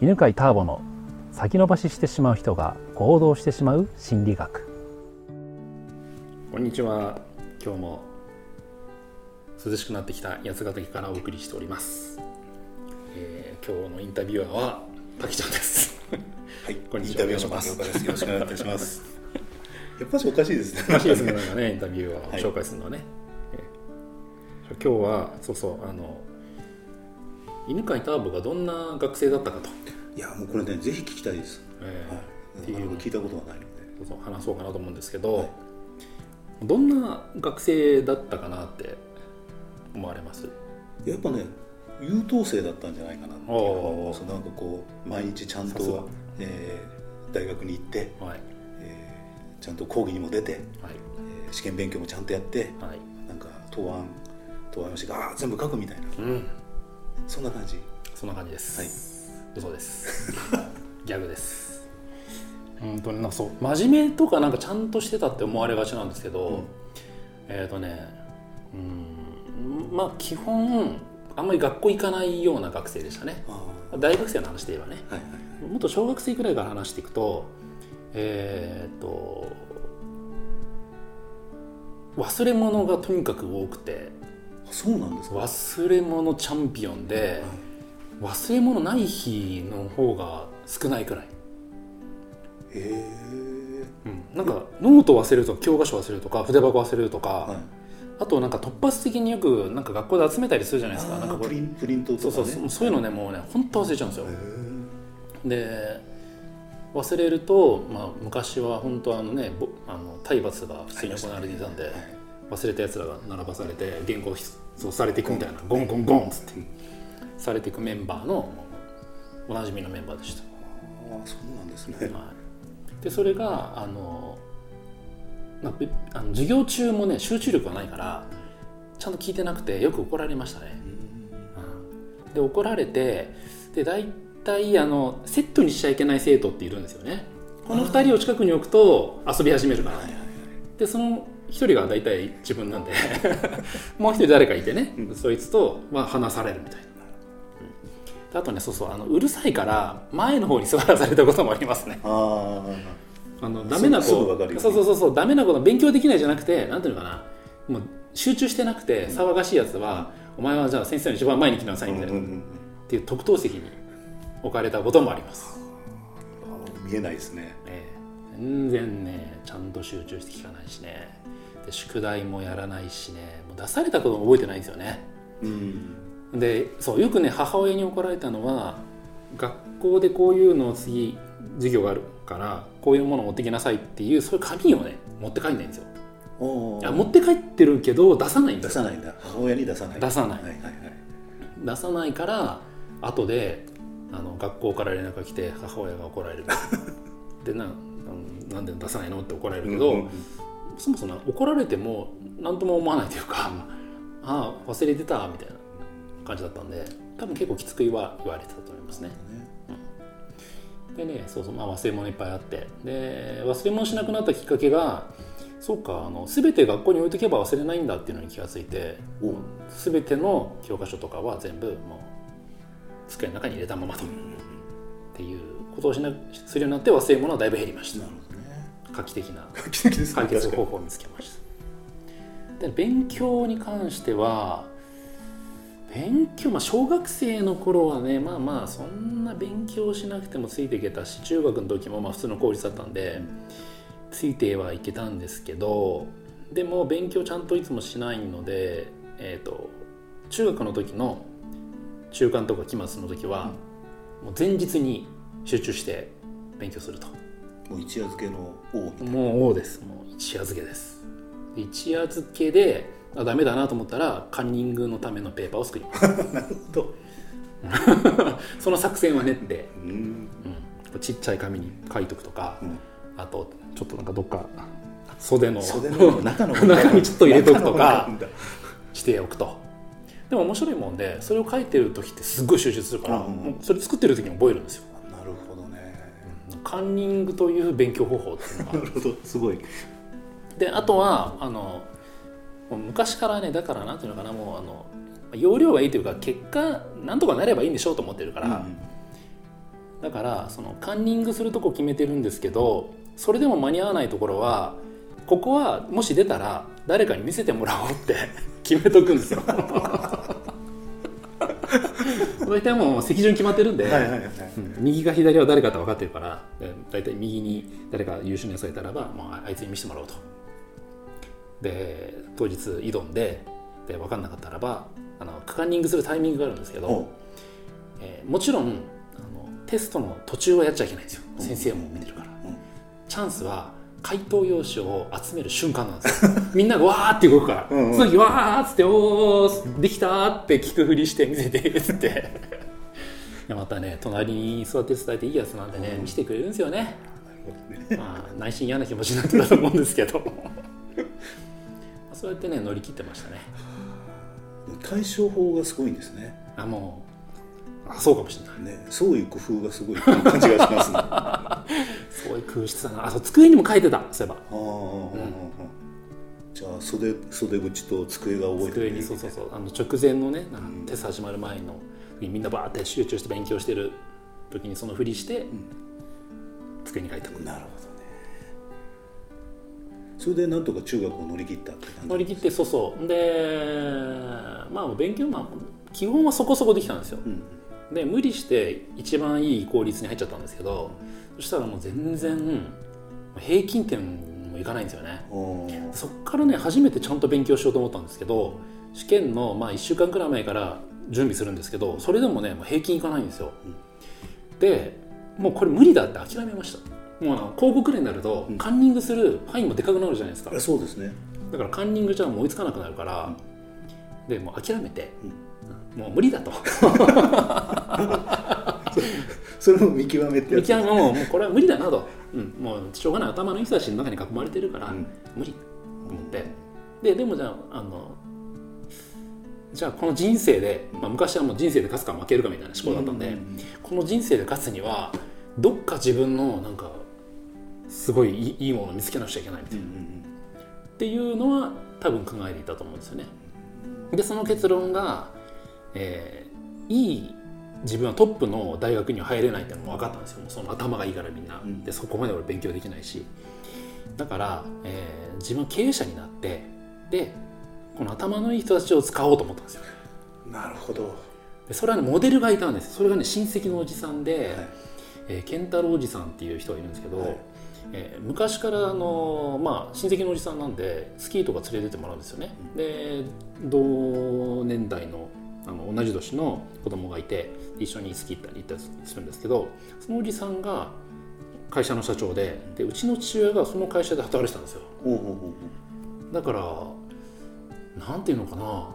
犬飼ターボの先延ばししてしまう人が行動してしまう心理学。こんにちは。今日も涼しくなってきた八ヶ岳からお送りしております、えー今日のインタビュアーはパキちゃんです。はい、こんにちは。インタビューします。松岡です。よろしくお願いいたします。やっぱしおかしいですね。らしいですねなんかね。インタビュアーをはい紹介するのはね、えー今日はそうそうあの犬飼ターボがどんな学生だったかと、いや、もうこれね、ぜひ聞きたいです。えーはい、聞いたことがないので。話そうかなと思うんですけど、どんな学生だったかなって思われます？やっぱね、優等生だったんじゃないかなっていうなんかこう毎日ちゃんと、えー大学に行って、はい。えーちゃんと講義にも出て、はい。えー試験勉強もちゃんとやって、はい。なんか答案答案用紙が全部書くみたいな。うんそんな感じ？そんな感じです、はい。嘘です。ギャグです。うんとねなんかそう。真面目とかなんかちゃんとしてたって思われがちなんですけど、うん。えっ、とねうんまあ基本あんまり学校行かないような学生でしたね。あ大学生の話で言えばね。ーはいはい。もっと小学生くらいから話していくとえっ、と忘れ物がとにかく多くてあそうなんですか？忘れ物チャンピオンで忘れ物ない日の方が少ないくらい、へえ。なんかノート忘れるとか教科書忘れるとか筆箱忘れるとか、はい。あとなんか突発的によくなんか学校で集めたりするじゃないですかあなんかプリンプリントとかね。そうそうそういうのねもうね本当忘れちゃうんですよで忘れると、まあ、昔は本当あのねぼあの体罰が普通に行われていたんで、はい忘れたやつらが並ばされて原稿そうされていくみたいなゴンゴンゴンっつってされていくメンバーのおなじみのメンバーでした、ああそうなんですね。はい、でそれがあの,、まあ、べあの授業中もね集中力がないからちゃんと聞いてなくてよく怒られましたね、うん。で怒られてで大体あのセットにしちゃいけない生徒っているんですよね。この2人を近くに置くと遊び始めるから、でその1人が大体自分なんで もう1人誰かいてね、そいつと、まあ、話されるみたいな、あとねそうそうあのうるさいから前の方に座らされたこともありますね。ああのダメな子そうそうそうそうダメな子の勉強できないじゃなくてなんていうのかな。もう集中してなくて騒がしいやつは、お前はじゃあ先生の一番前に来なさあ、いみたいな、うんうんうんっていう特等席に置かれたこともあります、見えないですね。ええ全然ねちゃんと集中して聞かないしねで宿題もやらないしねもう出されたことも覚えてないんですよねうん。でそうよくね母親に怒られたのは学校でこういうのを次授業があるからこういうものを持ってきなさいっていうそういう紙をね持って帰んないんですよおいや持って帰ってるけど出さないんで出さないんだ。母親に出さない。出さないはいはいはい。出さないから後であの学校から連絡が来て母親が怒られる でなうんなんで出さないの？って怒られるけど、うんうんそもそもな怒られても何とも思わないというか、ああ忘れてたみたいな感じだったんで多分結構きつく言わ言われてたと思いますね。でねそうそう、まあ、忘れ物いっぱいあって。で忘れ物しなくなったきっかけがそうかあの全て学校に置いとけば忘れないんだっていうのに気がついてお全ての教科書とかは全部もう机の中に入れたままとっていうことをしなするようになって忘れ物はだいぶ減りましたなるほどね。画期的な。解決方法を見つけましたで勉強に関しては勉強まあ小学生の頃はねまあまあそんな勉強しなくてもついていけたし中学の時もまあ普通の公立だったんでついてはいけたんですけどでも勉強ちゃんといつもしないのでえっ、と中学の時の中間とか期末の時はもう前日に集中して勉強すると。もう一夜漬けの王。もう王です。もう一夜漬けです一夜漬けであダメだなと思ったらカンニングのためのペーパーを作ります。なるほど。その作戦は練って、うん。うん、ちっちゃい紙に書いとくとか、うん。あとちょっとなんかどっか袖の袖の中の 中にちょっと入れとくとかしておくと。でも面白いもんでそれを書いてる時ってすっごい集中するから、うんそれ作ってる時に覚えるんですよ。カンニングという勉強方法っていうのがなるほど。すごい。であとはあの昔からねだからなんていうのかなもうあの容量がいいというか結果なんとかなればいいんでしょうと思ってるから、だからそのカンニングするとこ決めてるんですけどそれでも間に合わないところはここはもし出たら誰かに見せてもらおうって 決めとくんですよ大体もう席順決まってるんで、右か左は誰かって分かってるからで大体右に誰か優秀なやつがいたらば、まあ、あいつに見せてもらおうと。で当日挑んでで分かんなかったらばあのカンニングするタイミングがあるんですけど、えーもちろんあのテストの途中はやっちゃいけないんですよ。うん先生も見てるから、うん。チャンスは回答用紙を集める瞬間なんですよ。みんながわーって動くから。うんうん。その時わーっつって「おーできた!」って聞くふりして見せて。っつっていやまたね隣に座って伝えていいやつなんでねうん。見せてくれるんですよね、まあ、内心嫌な気持ちになってたと思うんですけど。そうやってね乗り切ってましたね。対処法がすごいんですね。あもうあそうかもしれないね。そういう工夫がすごい感じがしますね。あすごい工夫してたな。あそう机にも書いてた。そういえば。あ、じゃあ袖袖口と机が覚えて机にそうそうそう。あの直前のねテスト始まる前の時にみんなバーって集中して勉強してる時にそのふりして、机に書いておくなるほどね。それでなんとか中学を乗り切ったって感じ乗り切ってそうそう。でまあ勉強まあ基本はそこそこできたんですよ。うんで無理して一番いい効率に入っちゃったんですけどそしたらもう全然平均点もいかないんですよね。そっからね初めてちゃんと勉強しようと思ったんですけど試験のまあ1週間くらい前から準備するんですけどそれでもねもう平均いかないんですよ、でもうこれ無理だって諦めました。もうあの高校くらいになると、うん。カンニングする範囲もでかくなるじゃないですか。あそうですね。だからカンニングじゃもう追いつかなくなるから、でもう諦めて、もう無理だと。それも見極めってやつ。見極めもうこれは無理だなと、うん、もうしょうがない頭のいい人たちの中に囲まれてるから、うん。無理。と思って。ででもじゃああのじゃあこの人生で、まあ、昔はもう人生で勝つか負けるかみたいな思考だったんで、うんこの人生で勝つにはどっか自分のなんかすごいいいものを見つけなくちゃいけないみたいな、うんうん。っていうのは多分考えていたと思うんですよね。でその結論が、えーいい自分はトップの大学には入れないっていうのも分かったんですよ。その頭がいいからみんな、うん。でそこまで俺勉強できないし。だから、えー自分は経営者になってでこの頭のいい人たちを使おうと思ったんですよ。うんなるほど。でそれはねモデルがいたんですそれがね親戚のおじさんで、はい。えー健太郎おじさんっていう人がいるんですけど、はい。えー昔からあの、まあ、親戚のおじさんなんでスキーとか連れてってもらうんですよね、で同年代のあの同じ年の子供がいて一緒にスキー行ったり行ったりするんですけどそのおじさんが会社の社長ででうちの父親がその会社で働いてたんですよ。だからなんていうのかな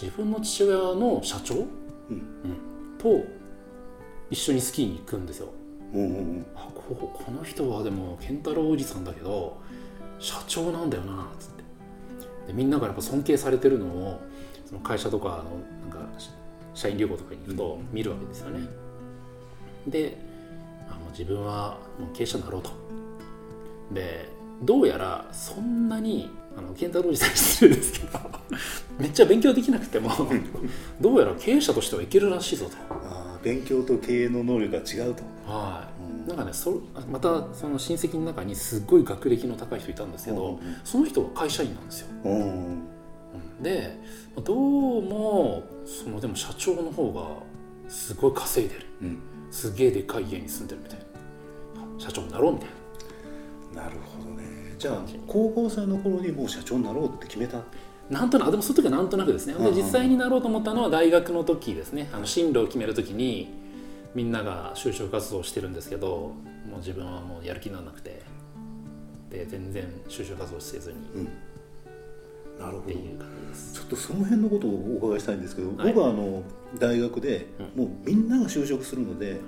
自分の父親の社長、うん。と一緒にスキーに行くんですよ。ほうほうほう。あここの人はでも健太郎おじさんだけど社長なんだよなっつって。でみんながやっぱ尊敬されてるのをその会社とかのなんかし社員旅行とかに行くと見るわけですよね、であもう自分はもう経営者になろうと。でどうやらそんなにあの健太郎さんに失礼ですけど めっちゃ勉強できなくてもどうやら経営者としてはいけるらしいぞと。あー勉強と経営の能力が違うと。はい、なんかねそまたその親戚の中にすごい学歴の高い人いたんですけど、うんその人は会社員なんですよ、うんうんでどうもそのでも社長の方がすごい稼いでる。うん。すげえでかい家に住んでるみたいな。社長になろうみたいな。なるほどね。じゃあ高校生の頃にもう社長になろうって決めた？なんとなくでもその時はなんとなくですね。でうんうん。実際になろうと思ったのは大学の時ですね。あの進路を決める時にみんなが就職活動をしてるんですけどもう自分はもうやる気にならなくて。で全然就職活動せずに。うんなるほど。ちょっとその辺のことをお伺いしたいんですけど、はい。僕はあの大学でうもうみんなが就職するので、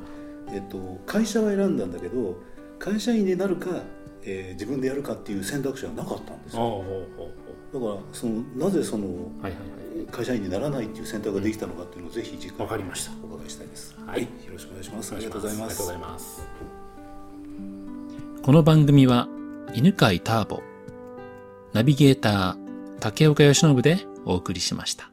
えっと、会社は選んだんだけど会社員になるか、えー自分でやるかっていう選択肢はなかったんですよ。だからそのなぜそのほうはいはいはい。会社員にならないっていう選択ができたのかっていうのをぜひ次回わかりました。お伺いしたいです。はい。よろしくお願いします。ありがとうございまありがとうごすざいます。この番組は犬飼ターボ、ナビゲーター竹岡義信でお送りしました。